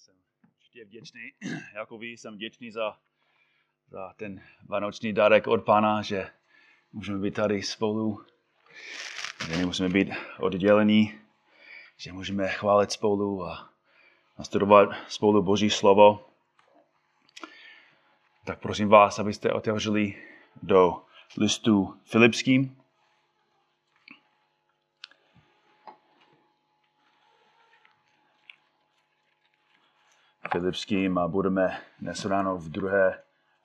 Jsem určitě vděčný, jako vy jsem vděčný za, za ten vánoční dárek od Pána, že můžeme být tady spolu, že nemusíme být oddělení, že můžeme chválit spolu a nastudovat spolu Boží slovo. Tak prosím vás, abyste otevřeli do listu Filipským. Filipským a budeme dnes ráno v druhé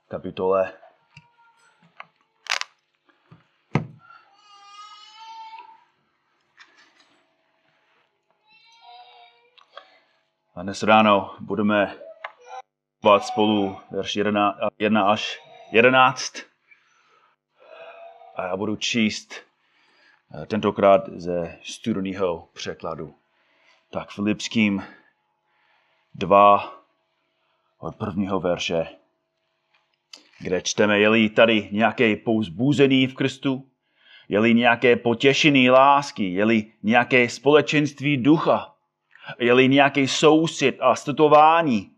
kapitole. A dnes ráno budemeovat spolu verš 1, 1 až 11. A já budu číst eh, tentokrát ze studijního překladu. Tak Filipským 2 od prvního verše, kde čteme, je tady nějaké pouzbuzení v Kristu, je nějaké potěšení lásky, je nějaké společenství ducha, je nějaký soucit a stutování.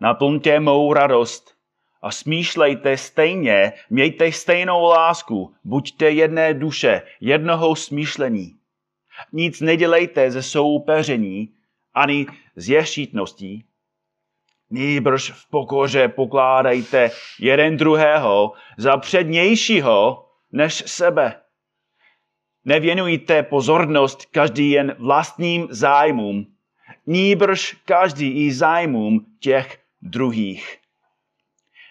Naplňte mou radost a smýšlejte stejně, mějte stejnou lásku, buďte jedné duše, jednoho smýšlení. Nic nedělejte ze soupeření, ani z ješítností. Nýbrž v pokoře pokládejte jeden druhého za přednějšího než sebe. Nevěnujte pozornost každý jen vlastním zájmům, nýbrž každý i zájmům těch druhých.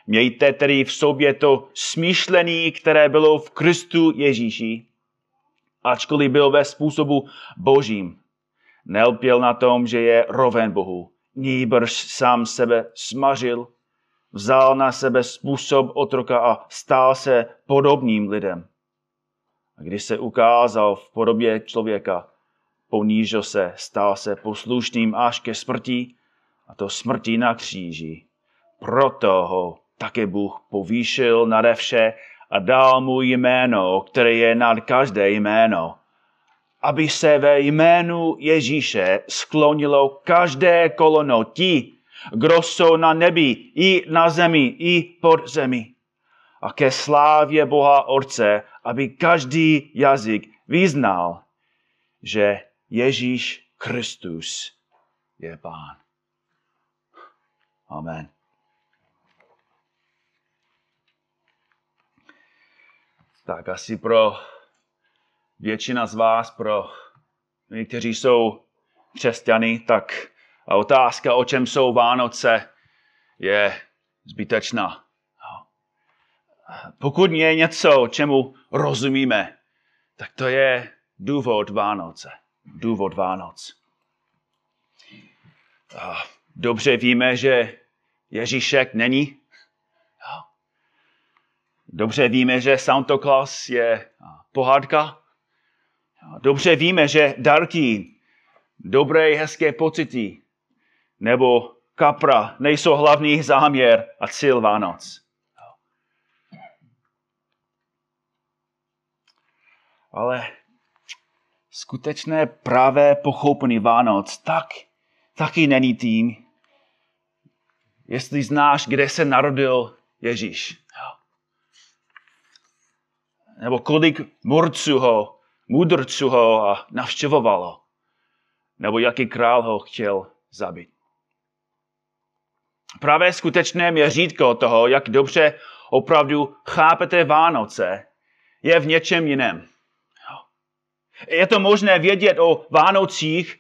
Mějte tedy v sobě to smýšlení, které bylo v Kristu Ježíši, ačkoliv byl ve způsobu božím. Nelpěl na tom, že je roven Bohu, nýbrž sám sebe smažil, vzal na sebe způsob otroka a stal se podobným lidem. A když se ukázal v podobě člověka, ponížil se, stal se poslušným až ke smrti, a to smrti na kříži. Proto ho také Bůh povýšil nade vše a dal mu jméno, které je nad každé jméno, aby se ve jménu Ježíše sklonilo každé kolono ti, kdo jsou na nebi, i na zemi, i pod zemi. A ke slávě Boha Otce, aby každý jazyk vyznal, že Ježíš Kristus je Pán. Amen. Tak asi pro většina z vás, pro my, kteří jsou křesťany, tak a otázka, o čem jsou Vánoce, je zbytečná. Pokud je něco, čemu rozumíme, tak to je důvod Vánoce. Důvod Vánoc. Dobře víme, že Ježíšek není. Dobře víme, že Santa Claus je pohádka. Dobře víme, že dárky, dobré, hezké pocity nebo kapra nejsou hlavní záměr a cíl Vánoc. Ale skutečné pravé pochopení Vánoc tak, taky není tím, jestli znáš, kde se narodil Ježíš. Nebo kolik murců ho mudrců ho navštěvovalo, nebo jaký král ho chtěl zabít. Právě skutečné měřítko toho, jak dobře opravdu chápete Vánoce, je v něčem jiném. Je to možné vědět o Vánocích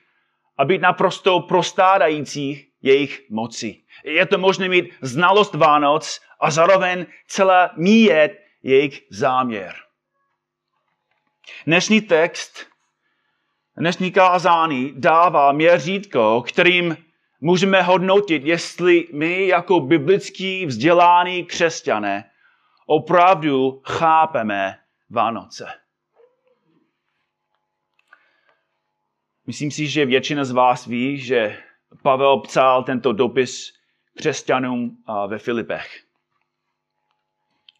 a být naprosto prostádajících jejich moci. Je to možné mít znalost Vánoc a zároveň celá míjet jejich záměr. Dnešní text, dnešní kázání dává měřítko, kterým můžeme hodnotit, jestli my jako biblický vzdělaný křesťané opravdu chápeme Vánoce. Myslím si, že většina z vás ví, že Pavel psal tento dopis křesťanům ve Filipech.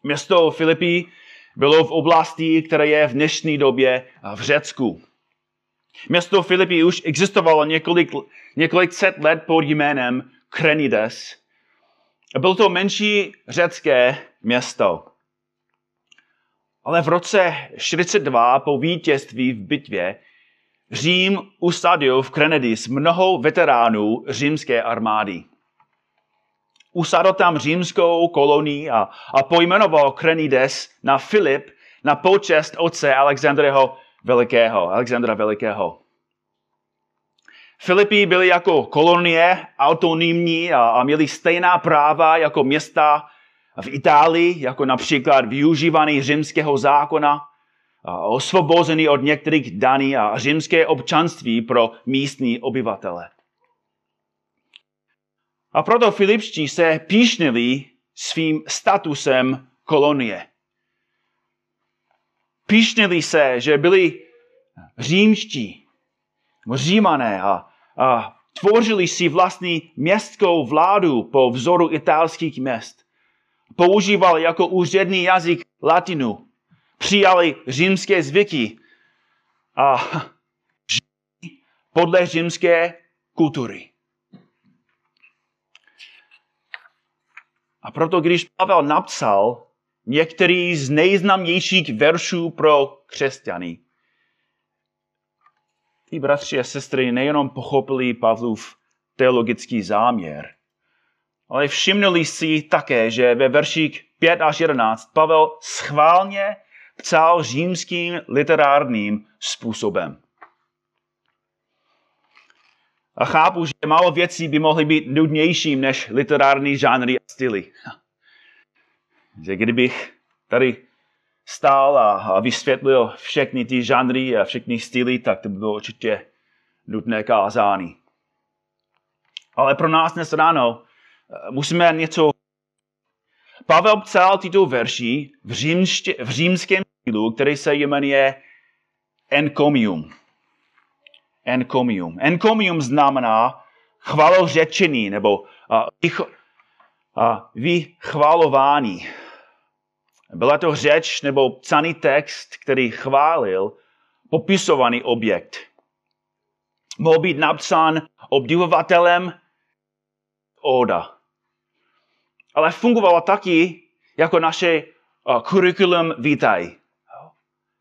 Město Filipí bylo v oblasti, které je v dnešní době v Řecku. Město Filipy už existovalo několik, několik set let pod jménem Krenides. Bylo to menší řecké město. Ale v roce 42 po vítězství v bitvě Řím usadil v Krenedis mnoho veteránů římské armády. Usadil tam římskou kolonii a, a pojmenoval Krenides na Filip na počest otce Alexandreho Velikého, Alexandra Velikého. Filipy byly jako kolonie autonomní a, a měly stejná práva jako města v Itálii, jako například využívání římského zákona, osvobozený od některých daní a římské občanství pro místní obyvatele. A proto Filipští se píšnili svým statusem kolonie. Píšnili se, že byli římští, římané a, a tvořili si vlastní městskou vládu po vzoru italských měst. Používali jako úřední jazyk latinu. Přijali římské zvyky a podle římské kultury. A proto, když Pavel napsal některý z nejznámějších veršů pro křesťany, ty bratři a sestry nejenom pochopili Pavlův teologický záměr, ale všimnuli si také, že ve verších 5 až 11 Pavel schválně psal římským literárním způsobem. A chápu, že málo věcí by mohly být nudnějším než literární žánry a styly. Že kdybych tady stál a vysvětlil všechny ty žánry a všechny styly, tak to by bylo určitě nutné kázání. Ale pro nás dnes ráno eh, musíme něco... Pavel psal tyto verši v, římště, v římském stylu, který se jmenuje encomium encomium. Encomium znamená chvalořečení nebo uh, vychvalování. Byla to řeč nebo psaný text, který chválil popisovaný objekt. Mohl být napsán obdivovatelem oda. Ale fungovalo taky jako naše uh, curriculum vitae.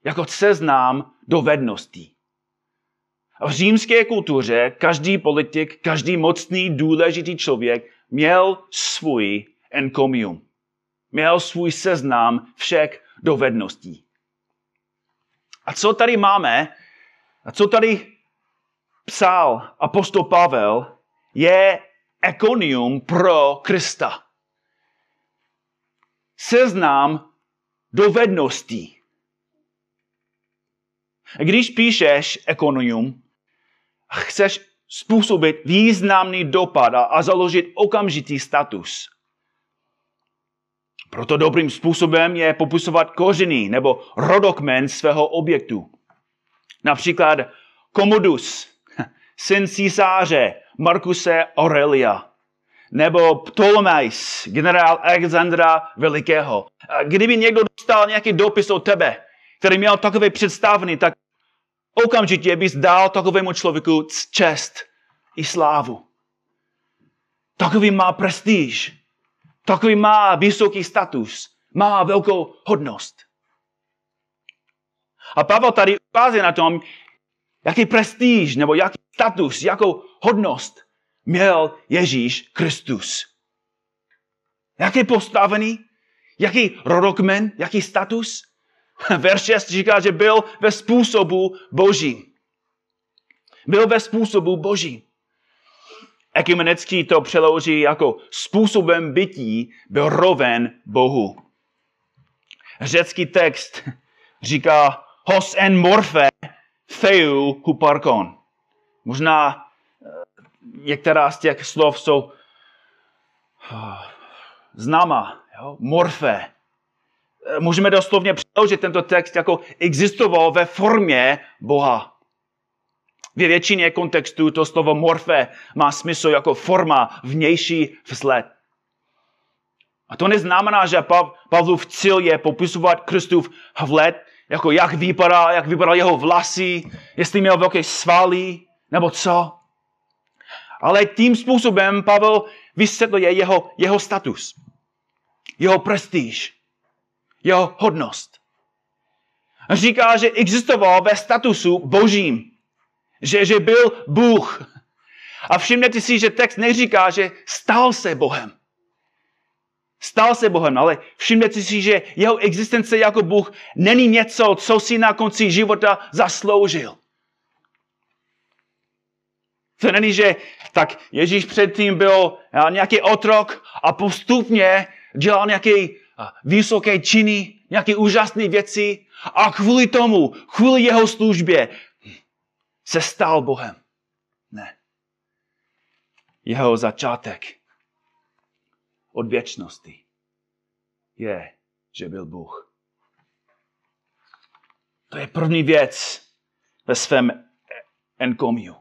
Jako seznám dovedností. V římské kultuře každý politik, každý mocný, důležitý člověk měl svůj encomium. Měl svůj seznam všech dovedností. A co tady máme, a co tady psal apostol Pavel, je ekonium pro Krista. Seznam dovedností. Když píšeš ekonium, chceš způsobit významný dopad a, a založit okamžitý status. Proto dobrým způsobem je popisovat kořeny nebo rodokmen svého objektu. Například Commodus, syn císaře Markuse Aurelia, nebo Ptolemais, generál Alexandra Velikého. Kdyby někdo dostal nějaký dopis od tebe, který měl takové představny, tak okamžitě bys dal takovému člověku čest i slávu. Takový má prestiž. Takový má vysoký status. Má velkou hodnost. A Pavel tady ukazuje na tom, jaký prestiž nebo jaký status, jakou hodnost měl Ježíš Kristus. Jaký postavený, jaký rodokmen, jaký status. Verš 6 říká, že byl ve způsobu boží. Byl ve způsobu boží. Ekumenický to přeloží jako způsobem bytí byl roven Bohu. Řecký text říká hos en morfe theu huparkon. Možná eh, některá z těch slov jsou eh, známa. Jo? Morfe, můžeme doslovně přeložit tento text jako existoval ve formě Boha. Ve většině kontextů to slovo morfe má smysl jako forma, vnější vzhled. A to neznamená, že Pavlův cíl je popisovat Kristův vhled jako jak vypadá, jak vypadá jeho vlasy, jestli měl velké svaly, nebo co. Ale tím způsobem Pavel vysvětluje jeho, jeho status, jeho prestiž, jeho hodnost. Říká, že existoval ve statusu božím, že, že byl Bůh. A všimněte si, že text neříká, že stal se Bohem. Stal se Bohem, ale všimněte si, že jeho existence jako Bůh není něco, co si na konci života zasloužil. To není, že tak Ježíš předtím byl nějaký otrok a postupně dělal nějaké vysoké činy, nějaké úžasné věci a kvůli tomu, kvůli jeho službě se stal Bohem. Ne. Jeho začátek od věčnosti je, že byl Bůh. To je první věc ve svém enkomiu.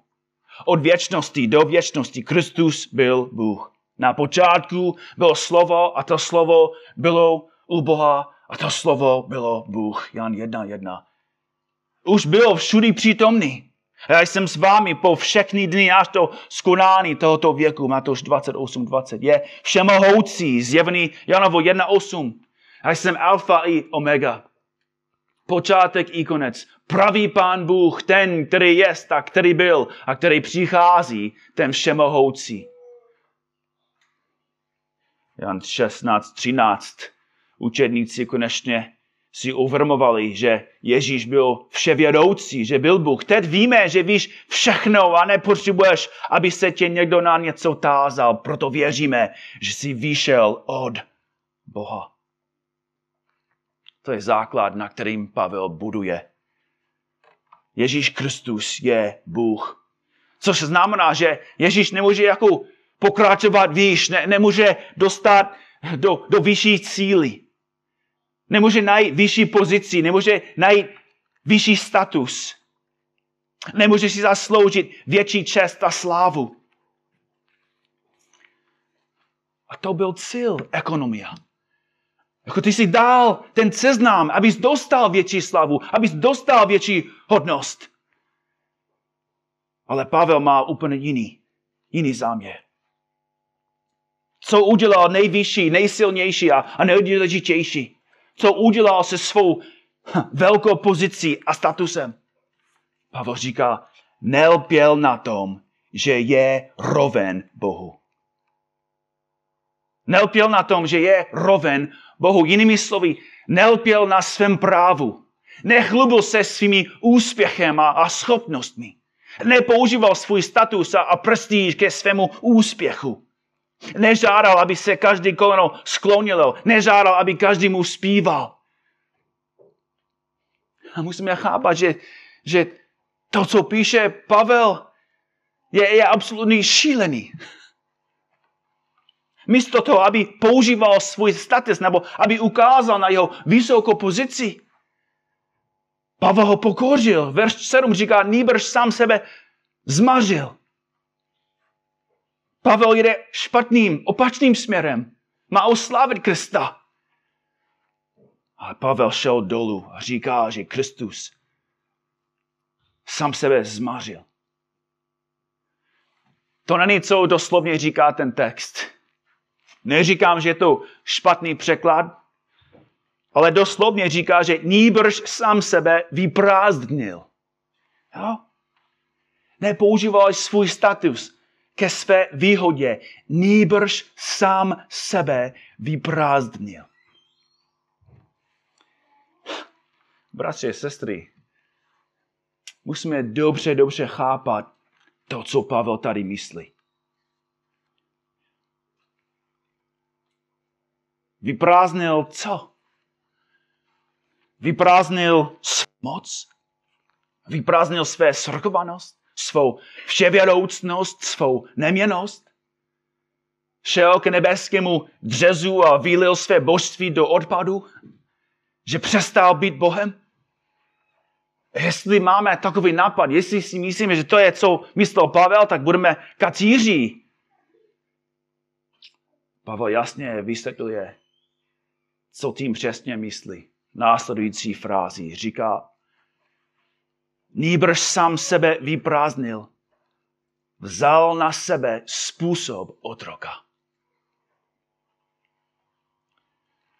Od věčnosti do věčnosti Kristus byl Bůh. Na počátku bylo slovo a to slovo bylo u Boha a to slovo bylo Bůh. Jan 1.1. Už byl všudy přítomný. Já jsem s vámi po všechny dny až do skonání tohoto věku. Matouš 28.20. Je všemohoucí, zjevný Janovo 1.8. Já jsem alfa i omega. Počátek i konec. Pravý pán Bůh, ten, který je, a který byl a který přichází, ten všemohoucí. Jan 16.13. Učedníci konečně si uvědomovali, že Ježíš byl vševědoucí, že byl Bůh. Teď víme, že víš všechno a nepotřebuješ, aby se tě někdo na něco tázal. Proto věříme, že jsi vyšel od Boha. To je základ, na kterým Pavel buduje. Ježíš Kristus je Bůh. Což znamená, že Ježíš nemůže jako pokračovat výš, ne, nemůže dostat do, do vyšší cíly. Nemůže najít vyšší pozici, nemůže najít vyšší status. Nemůže si zasloužit větší čest a slávu. A to byl cíl ekonomia. Jako ty si dal ten seznam, abys dostal větší slavu, abys dostal větší hodnost. Ale Pavel má úplně jiný, jiný záměr. Co udělal nejvyšší, nejsilnější a, a nejdůležitější? Co udělal se svou hm, velkou pozicí a statusem? Pavel říká, nelpěl na tom, že je roven Bohu. Nelpěl na tom, že je roven Bohu. Jinými slovy, nelpěl na svém právu. Nechlubil se svými úspěchem a, a schopnostmi. Nepoužíval svůj status a, a prestíž ke svému úspěchu. Nežádal, aby se každý koleno sklonilo. Nežádal, aby každý mu zpíval. A musíme chápat, že, že to, co píše Pavel, je, je absolutně šílený. Místo toho, aby používal svůj status nebo aby ukázal na jeho vysokou pozici, Pavel ho pokořil. Verš 7 říká, nýbrž sám sebe zmařil. Pavel jde špatným, opačným směrem. Má oslávit Krista. Ale Pavel šel dolů a říká, že Kristus sám sebe zmařil. To není, co doslovně říká ten text. Neříkám, že je to špatný překlad, ale doslovně říká, že nýbrž sám sebe vyprázdnil. Jo? Nepoužíval svůj status ke své výhodě, nýbrž sám sebe vyprázdnil. Bratři sestry, musíme dobře, dobře chápat to, co Pavel tady myslí. Vyprázdnil co? Vyprázdnil moc? Vyprázdnil své srchovanost? Svou vševědoucnost? Svou neměnost? Šel k nebeskému dřezu a vylil své božství do odpadu? Že přestal být Bohem? Jestli máme takový nápad, jestli si myslíme, že to je, co myslel Pavel, tak budeme kacíři. Pavel jasně vysvětluje, co tím přesně myslí. následující frázi. Říká, nýbrž sám sebe vyprázdnil, vzal na sebe způsob otroka.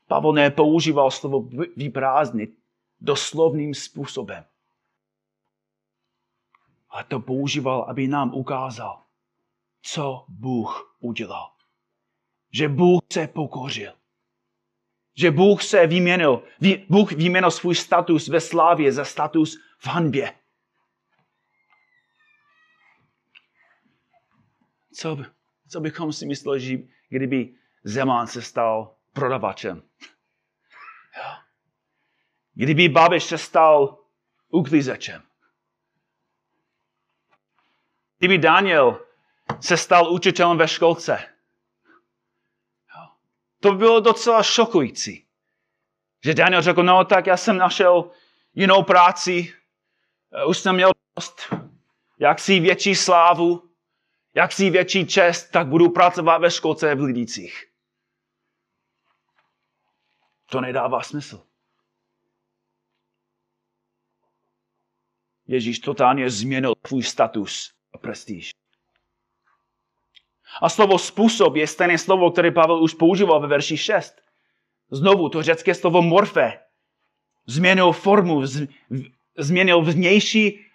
Pavel nepoužíval slovo vyprázdnit doslovným způsobem. A to používal, aby nám ukázal, co Bůh udělal. Že Bůh se pokořil. Že Bůh se vyměnil. Bůh vyměnil svůj status ve slávě za status v hanbě. Co, co bychom si mysleli, kdyby Zeman se stal prodavačem? Kdyby Babiš se stal uklízečem? Kdyby Daniel se stal učitelem ve školce? To by bylo docela šokující. Že Daniel řekl, no tak já jsem našel jinou práci, už jsem měl dost, jak si větší slávu, jak si větší čest, tak budu pracovat ve školce v Lidících. To nedává smysl. Ježíš totálně změnil tvůj status a prestiž. A slovo způsob je stejné slovo, které Pavel už používal ve verši 6. Znovu to řecké slovo morfe. Změnil formu, změnil vnější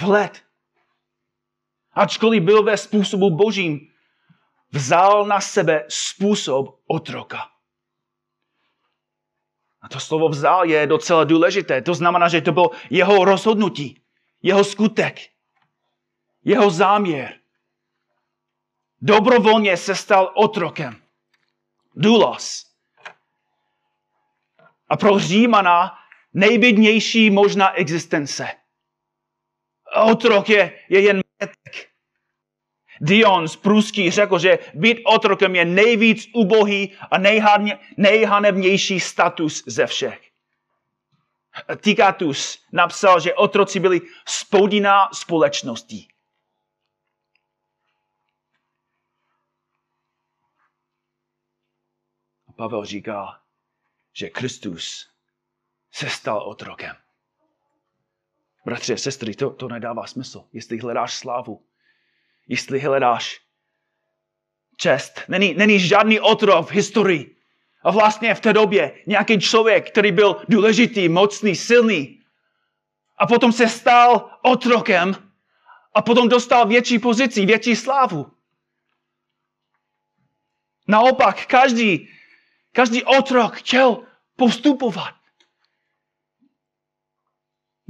vhled. Ačkoliv byl ve způsobu božím, vzal na sebe způsob otroka. A to slovo vzal je docela důležité. To znamená, že to bylo jeho rozhodnutí, jeho skutek, jeho záměr. Dobrovolně se stal otrokem. Dulos. A pro Římana nejbědnější možná existence. Otrok je, je jen majetek. Dion z Prusky řekl, že být otrokem je nejvíc ubohý a nejhanebnější status ze všech. Tikatus napsal, že otroci byli spodina společností. Pavel říká, že Kristus se stal otrokem. Bratři a sestry, to, to nedává smysl. Jestli hledáš slávu, jestli hledáš čest. Není, není žádný otrok v historii. A vlastně v té době nějaký člověk, který byl důležitý, mocný, silný, a potom se stal otrokem a potom dostal větší pozici, větší slávu. Naopak, každý, každý otrok chtěl postupovat.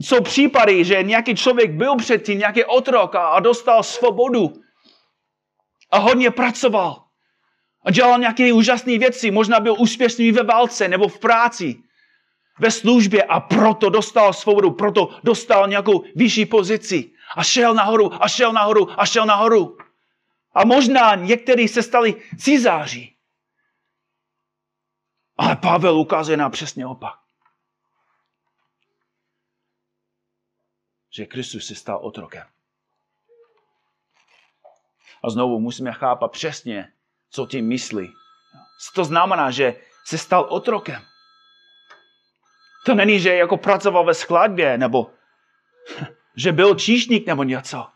Jsou případy, že nějaký člověk byl předtím nějaký otrok a, dostal svobodu a hodně pracoval a dělal nějaké úžasné věci. Možná byl úspěšný ve válce nebo v práci, ve službě a proto dostal svobodu, proto dostal nějakou vyšší pozici a šel nahoru a šel nahoru a šel nahoru. A možná někteří se stali cizáři. Ale Pavel ukazuje na přesně opak. Že Kristus se stal otrokem. A znovu musíme chápat přesně, co tím myslí. To znamená, že se stal otrokem. To není, že jako pracoval ve skladbě, nebo že byl číšník nebo něco.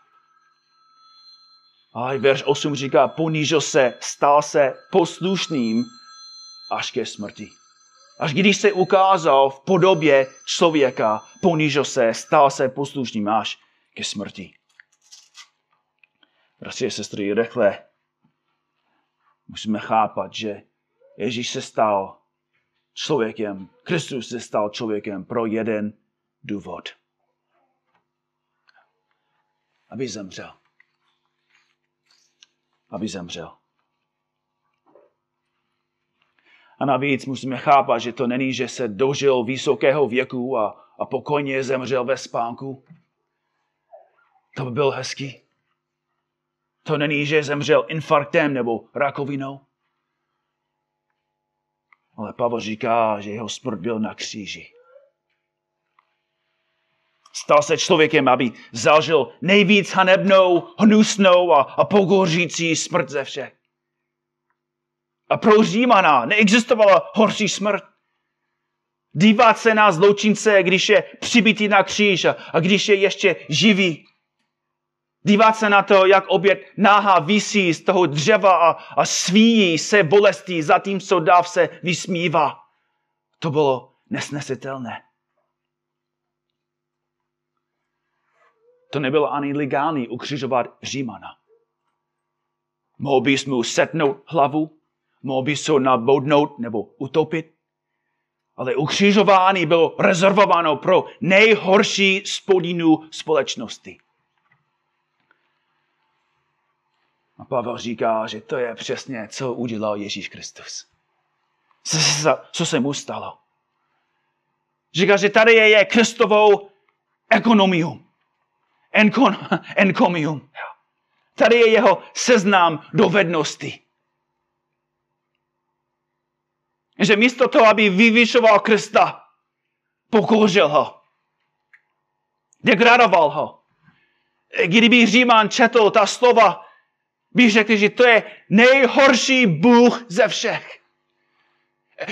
Ale verš 8 říká, ponížil se, stal se poslušným až ke smrti. Až když se ukázal v podobě člověka, ponížil se, stal se poslušným až ke smrti. Bratři a sestry, rychle musíme chápat, že Ježíš se stal člověkem, Kristus se stal člověkem pro jeden důvod. Aby zemřel. Aby zemřel. A navíc musíme chápat, že to není, že se dožil vysokého věku a, a pokojně zemřel ve spánku. To by byl hezký. To není, že zemřel infarktem nebo rakovinou. Ale Pavel říká, že jeho smrt byl na kříži. Stal se člověkem, aby zažil nejvíc hanebnou, hnusnou a, a pogořící smrt ze všech. A pro Římana neexistovala horší smrt. Dívat se na zločince, když je přibitý na kříž a, když je ještě živý. Dívat se na to, jak obět náha visí z toho dřeva a, a svíjí se bolestí, zatímco dáv se vysmívá. To bylo nesnesitelné. To nebylo ani legální ukřižovat Římana. Mohl bys mu setnout hlavu, mohl bys ho nabodnout nebo utopit, ale ukřižování bylo rezervováno pro nejhorší spodinu společnosti. A Pavel říká, že to je přesně, co udělal Ježíš Kristus. Co se mu stalo? Říká, že tady je, je Kristovou ekonomium. Enkon, enkomium. Tady je jeho seznam dovedností. Že místo toho, aby vyvyšoval Krista, pokouřil ho. Degradoval ho. Kdyby Říman četl ta slova, bych řekl, že to je nejhorší Bůh ze všech.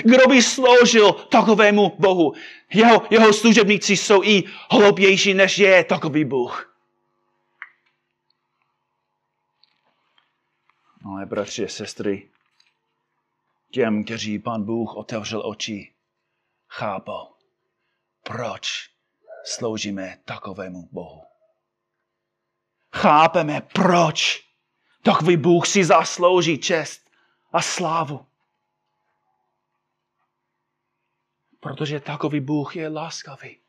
Kdo by sloužil takovému Bohu? Jeho, jeho služebníci jsou i hloupější, než je takový Bůh. Ale bratři a sestry, těm, kteří pan Bůh otevřel oči, chápou, proč sloužíme takovému Bohu. Chápeme, proč takový Bůh si zaslouží čest a slávu. Protože takový Bůh je láskavý.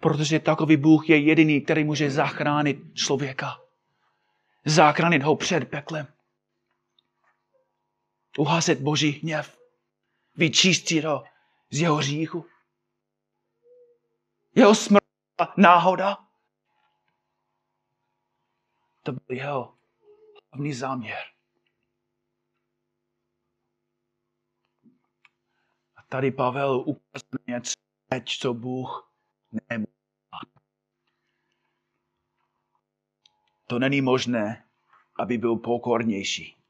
Protože takový Bůh je jediný, který může zachránit člověka záchránit ho před peklem. Uhasit boží hněv. Vyčistit ho z jeho hříchu. Jeho smrt náhoda. To byl jeho hlavní záměr. A tady Pavel ukazuje něco, co Bůh nemůže. to není možné, aby byl pokornější.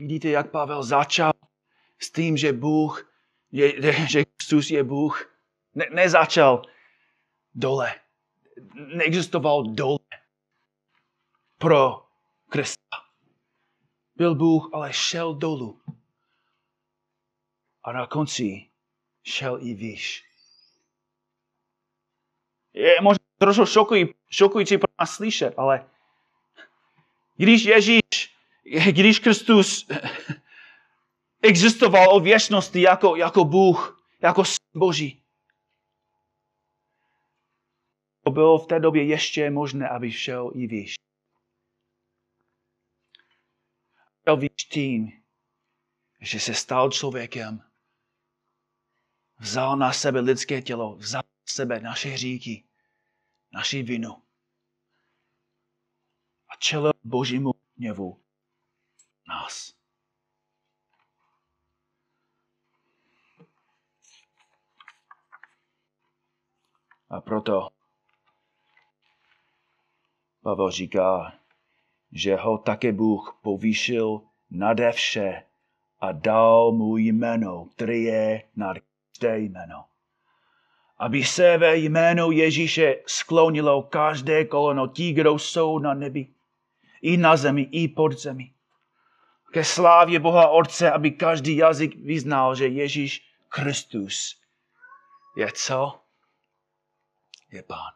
Vidíte, jak Pavel začal s tím, že Bůh, je, že Kristus je Bůh. Ne, nezačal dole. Neexistoval dole pro Krista. Byl Bůh, ale šel dolů. A na konci šel i výš je možná trošku šokují, šokující pro nás slyšet, ale když Ježíš, když Kristus existoval o věčnosti jako, jako Bůh, jako Boží, to bylo v té době ještě možné, aby šel i výš. Šel výš tím, že se stal člověkem, vzal na sebe lidské tělo, vzal sebe, naše hříky, naši vinu. A čelil božímu hněvu nás. A proto Pavel říká, že ho také Bůh povýšil nade vše a dal mu jméno, který je nad každé jméno aby se ve jménu Ježíše sklonilo každé kolono tí, kdo jsou na nebi, i na zemi, i pod zemi. Ke slávě Boha Otce, aby každý jazyk vyznal, že Ježíš Kristus je co? Je Pán.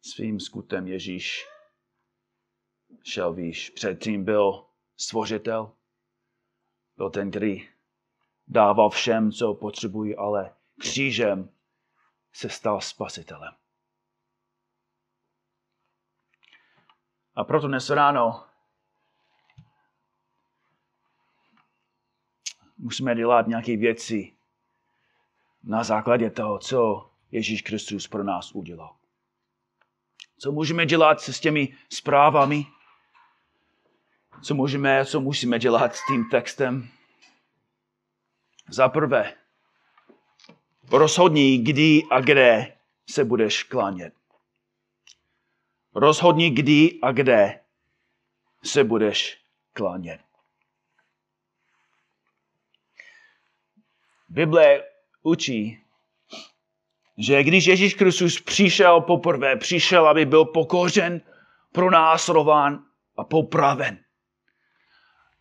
Svým skutem Ježíš šel výš. Předtím byl stvořitel, byl ten, který dával všem, co potřebují, ale křížem se stal spasitelem. A proto dnes ráno musíme dělat nějaké věci na základě toho, co Ježíš Kristus pro nás udělal. Co můžeme dělat s těmi zprávami, co můžeme, co musíme dělat s tím textem? Za prvé, rozhodni, kdy a kde se budeš klánět. Rozhodni, kdy a kde se budeš klánět. Bible učí, že když Ježíš Kristus přišel poprvé, přišel, aby byl pokořen, pronásledován a popraven.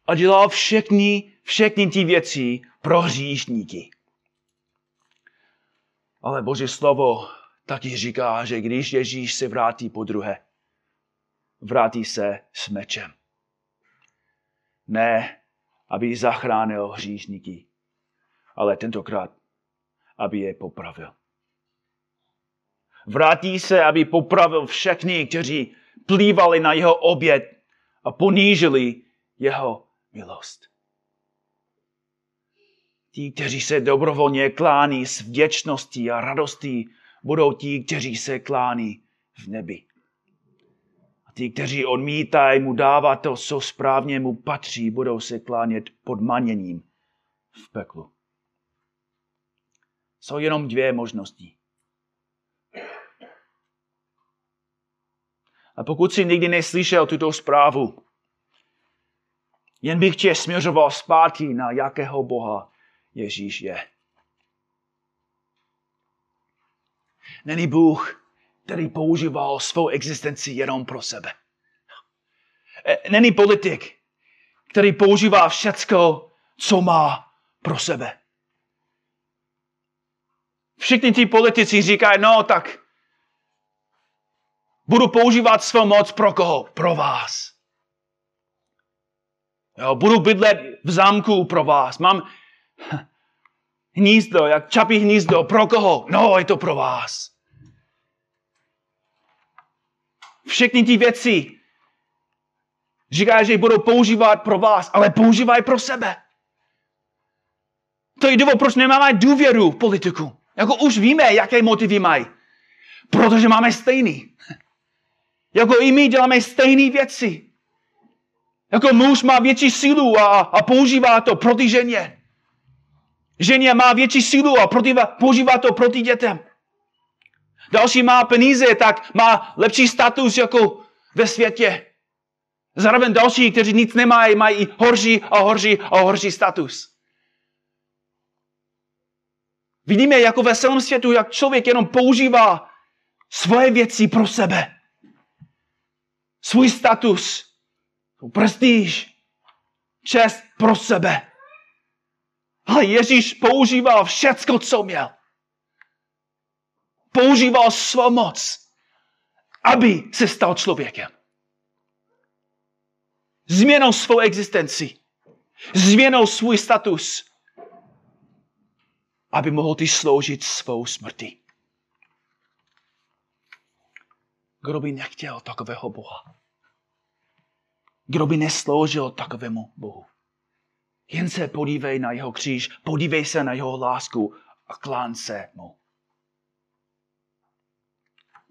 A dělal všechny, všechny ty věci pro hříšníky. Ale Boží slovo taky říká, že když Ježíš se vrátí po druhé, vrátí se s mečem. Ne, aby zachránil hříšníky, ale tentokrát, aby je popravil. Vrátí se, aby popravil všechny, kteří plývali na jeho oběd a ponížili jeho milost. Ti, kteří se dobrovolně klání s vděčností a radostí, budou ti, kteří se klání v nebi. A ti, kteří odmítají mu dávat to, co správně mu patří, budou se klánět pod maněním v peklu. Jsou jenom dvě možnosti. A pokud jsi nikdy neslyšel tuto zprávu, jen bych tě směřoval zpátky na jakého Boha Ježíš je. Není Bůh, který používal svou existenci jenom pro sebe. E, není politik, který používá všecko, co má pro sebe. Všichni ti politici říkají, no tak budu používat svou moc pro koho? Pro vás. Jo, budu bydlet v zámku pro vás. Mám hnízdo, jak čapí hnízdo. Pro koho? No, je to pro vás. Všechny ty věci říká, že budou používat pro vás, ale používají pro sebe. To je důvod, proč nemáme důvěru v politiku. Jako už víme, jaké motivy mají. Protože máme stejný. Jako i my děláme stejné věci. Jako muž má větší sílu a, a používá to proti ženě. Ženě má větší sílu a proti, používá to proti dětem. Další má peníze, tak má lepší status jako ve světě. Zároveň další, kteří nic nemají, mají horší a horší a horší status. Vidíme jako ve celém světu, jak člověk jenom používá svoje věci pro sebe. Svůj status, prestiž, čest pro sebe. Ale Ježíš používal všecko, co měl. Používal svou moc, aby se stal člověkem. Změnil svou existenci. Změnil svůj status. Aby mohl ty sloužit svou smrti. Kdo by nechtěl takového Boha? Kdo by nesloužil takovému Bohu? Jen se podívej na jeho kříž, podívej se na jeho lásku a klán se mu.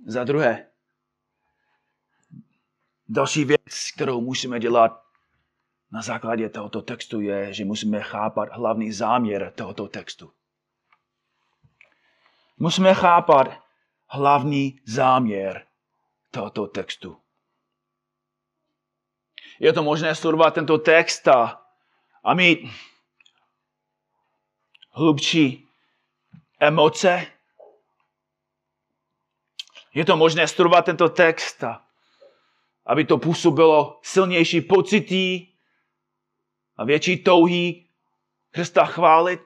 Za druhé, další věc, kterou musíme dělat na základě tohoto textu, je, že musíme chápat hlavní záměr tohoto textu. Musíme chápat hlavní záměr tohoto textu. Je to možné studovat tento text a a mít hlubší emoce. Je to možné studovat tento text, aby to působilo silnější pocity a větší touhy Krista chválit.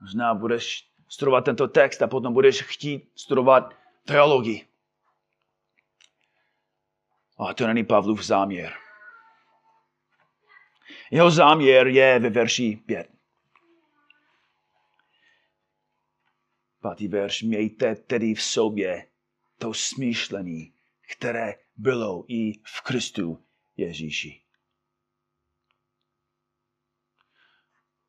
Možná budeš studovat tento text a potom budeš chtít studovat teologii. A to není Pavlův záměr. Jeho záměr je ve verši 5. Pátý verš. Mějte tedy v sobě to smýšlení, které bylo i v Kristu Ježíši.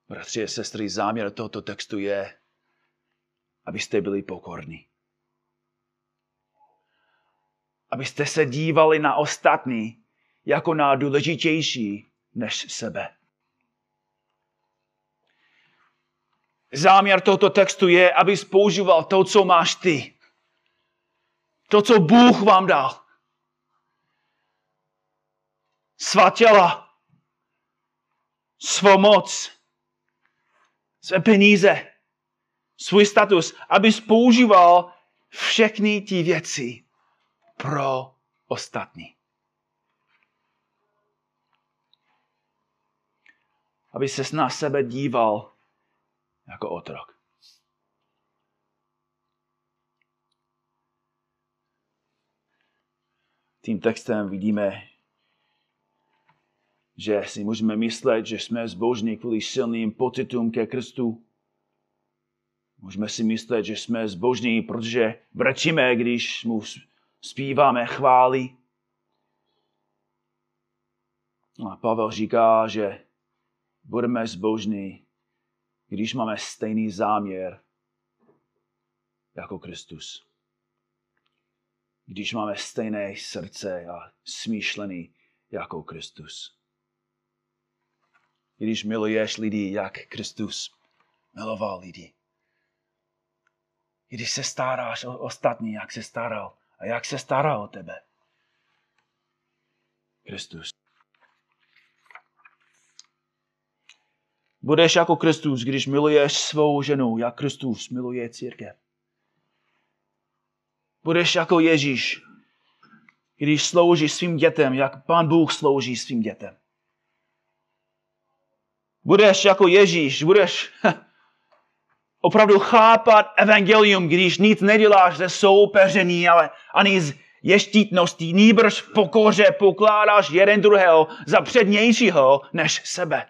Bratři a sestry, záměr tohoto textu je, abyste byli pokorní abyste se dívali na ostatní jako na důležitější než sebe. Záměr tohoto textu je, aby používal to, co máš ty. To, co Bůh vám dal. Svá těla, svou moc, své peníze, svůj status, aby používal všechny ty věci pro ostatní. Aby se na sebe díval jako otrok. Tím textem vidíme, že si můžeme myslet, že jsme zbožní kvůli silným pocitům ke Kristu. Můžeme si myslet, že jsme zbožní, protože brečíme, když mu zpíváme chvály. A Pavel říká, že budeme zbožní, když máme stejný záměr jako Kristus. Když máme stejné srdce a smýšlený jako Kristus. Když miluješ lidi, jak Kristus miloval lidi. Když se staráš o ostatní, jak se staral a jak se stará o tebe. Kristus. Budeš jako Kristus, když miluješ svou ženu, jak Kristus miluje církev. Budeš jako Ježíš, když sloužíš svým dětem, jak Pán Bůh slouží svým dětem. Budeš jako Ježíš, budeš opravdu chápat evangelium, když nic neděláš ze soupeření, ale ani z ještítností, nýbrž v pokoře pokládáš jeden druhého za přednějšího než sebe.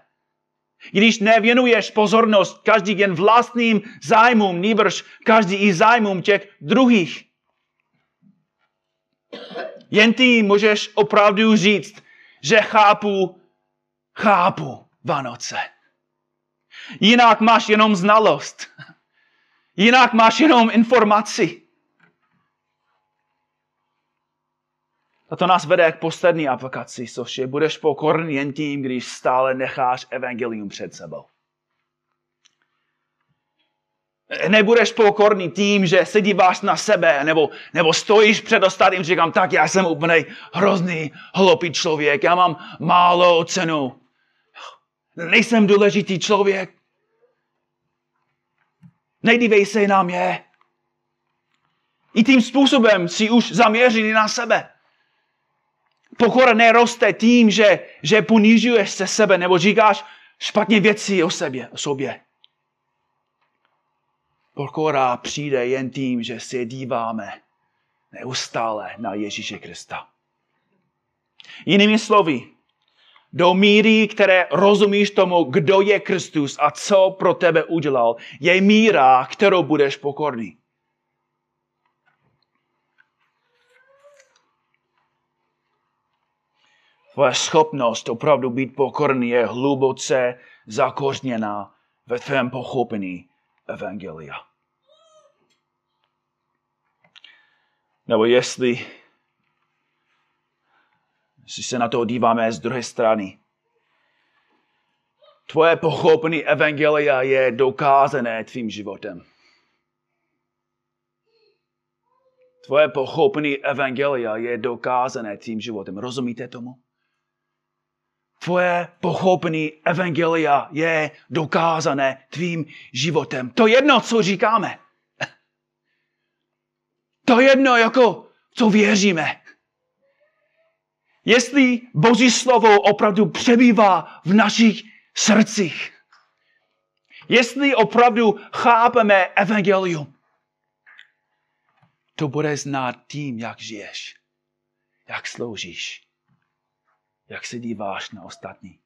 Když nevěnuješ pozornost každý jen vlastním zájmům, nýbrž každý i zájmům těch druhých. Jen ty můžeš opravdu říct, že chápu, chápu Vánoce. Jinak máš jenom znalost. Jinak máš jenom informaci. A to nás vede k poslední aplikaci, což je, budeš pokorný jen tím, když stále necháš evangelium před sebou. Nebudeš pokorný tím, že se díváš na sebe, nebo, nebo stojíš před ostatním, říkám, tak já jsem úplně hrozný, hloupý člověk, já mám málo cenu. Nejsem důležitý člověk. Nejdívej se na mě. I tím způsobem si už zaměřený na sebe. Pokora neroste tím, že, že ponižuješ se sebe nebo říkáš špatně věci o, sebě, o sobě. Pokora přijde jen tím, že se díváme neustále na Ježíše Krista. Jinými slovy, do míry, které rozumíš tomu, kdo je Kristus a co pro tebe udělal, je míra, kterou budeš pokorný. Tvoje schopnost opravdu být pokorný je hluboce zakořněná ve tvém pochopení Evangelia. Nebo jestli si se na to díváme z druhé strany. Tvoje pochopení Evangelia je dokázané tvým životem. Tvoje pochopení Evangelia je dokázané tvým životem. Rozumíte tomu? Tvoje pochopení Evangelia je dokázané tvým životem. To jedno, co říkáme. To jedno, jako co věříme. Jestli Boží slovo opravdu přebývá v našich srdcích. Jestli opravdu chápeme evangelium, to bude znát tím, jak žiješ, jak sloužíš, jak se díváš na ostatní,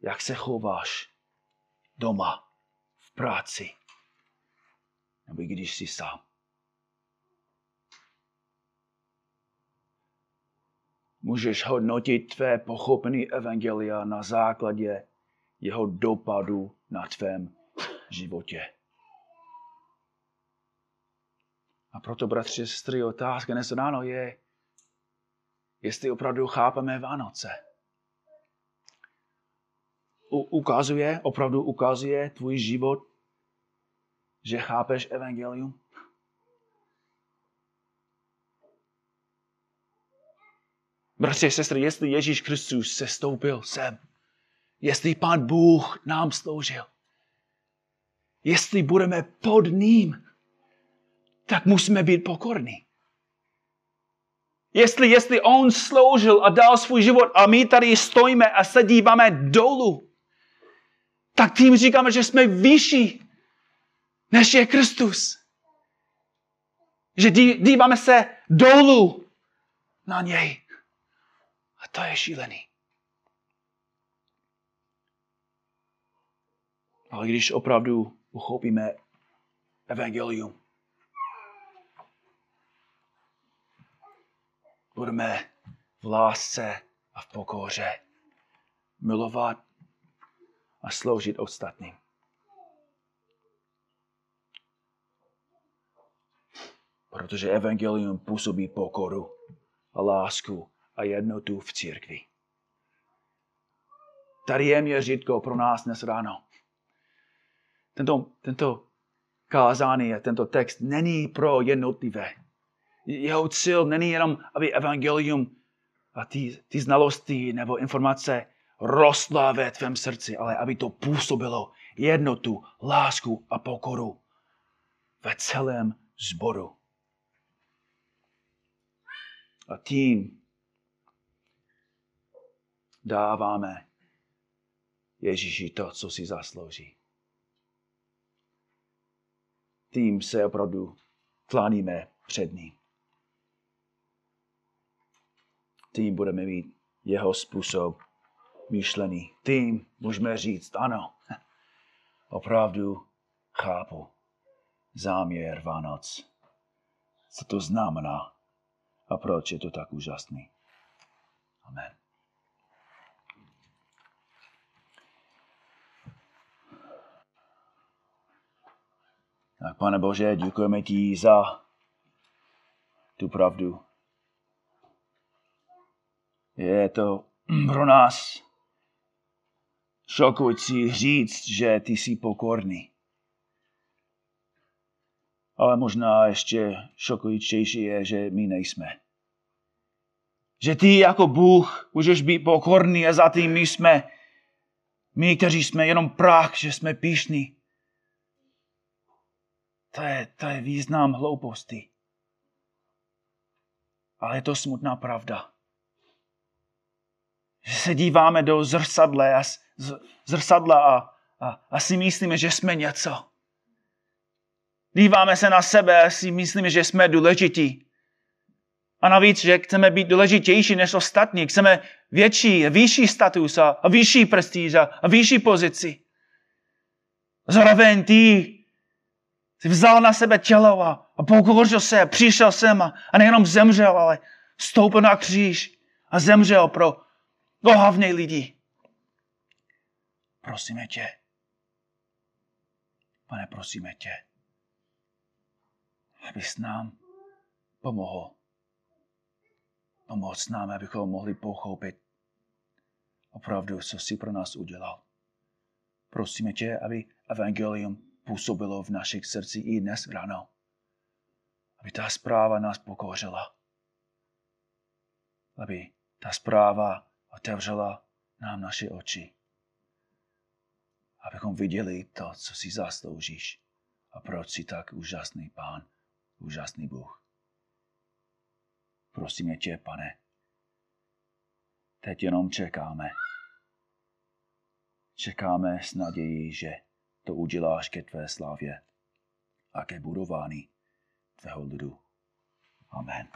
jak se chováš doma, v práci, nebo když jsi sám. Můžeš hodnotit tvé pochopení evangelia na základě jeho dopadu na tvém životě. A proto, bratři sestry, otázka dnes ráno je, jestli opravdu chápeme Vánoce. U, ukazuje, opravdu ukazuje tvůj život že chápeš evangelium? Bratři a sestry, jestli Ježíš Kristus se stoupil sem, jestli Pán Bůh nám sloužil, jestli budeme pod ním, tak musíme být pokorní. Jestli, jestli on sloužil a dal svůj život a my tady stojíme a se díváme dolů, tak tím říkáme, že jsme vyšší, než je Kristus. Že díváme se dolů na něj. To je šílený. Ale když opravdu uchopíme evangelium, budeme v lásce a v pokoře milovat a sloužit ostatním. Protože evangelium působí pokoru a lásku a jednotu v církvi. Tady je měřitko pro nás dnes ráno. Tento, tento kázání a tento text není pro jednotlivé. Jeho cíl není jenom, aby evangelium a ty, ty znalosti nebo informace rostla ve tvém srdci, ale aby to působilo jednotu, lásku a pokoru ve celém zboru. A tím dáváme Ježíši to, co si zaslouží. Tím se opravdu kláníme před ním. Tím budeme mít jeho způsob myšlení. Tím můžeme říct, ano, opravdu chápu záměr Vánoc. Co to znamená a proč je to tak úžasný. Amen. Tak pane Bože, děkujeme ti za tu pravdu. Je to pro nás šokující říct, že ty jsi pokorný. Ale možná ještě šokujícnější je, že my nejsme. Že ty jako Bůh můžeš být pokorný a zatím my jsme, my, kteří jsme jenom prach, že jsme píšní. To je, to je význam hlouposti. Ale je to smutná pravda. Že se díváme do zrcadla a, zrcadla a, a, a si myslíme, že jsme něco. Díváme se na sebe a si myslíme, že jsme důležití. A navíc, že chceme být důležitější než ostatní. Chceme větší, vyšší status a, a vyšší prestíž a, a vyšší pozici. Zároveň ty vzal na sebe tělo a, a se, přišel sem a, a nejenom zemřel, ale stoupil na kříž a zemřel pro ohavně lidi. Prosíme tě, pane, prosíme tě, abys nám pomohl. Pomoc nám, abychom mohli pochopit opravdu, co jsi pro nás udělal. Prosíme tě, aby evangelium působilo v našich srdcích i dnes ráno. Aby ta zpráva nás pokořila. Aby ta zpráva otevřela nám naše oči. Abychom viděli to, co si zasloužíš a proč jsi tak úžasný pán, úžasný Bůh. Prosíme tě, pane, teď jenom čekáme. Čekáme s nadějí, že to uděláš ke tvé slávě a ke budování tvého lidu. Amen.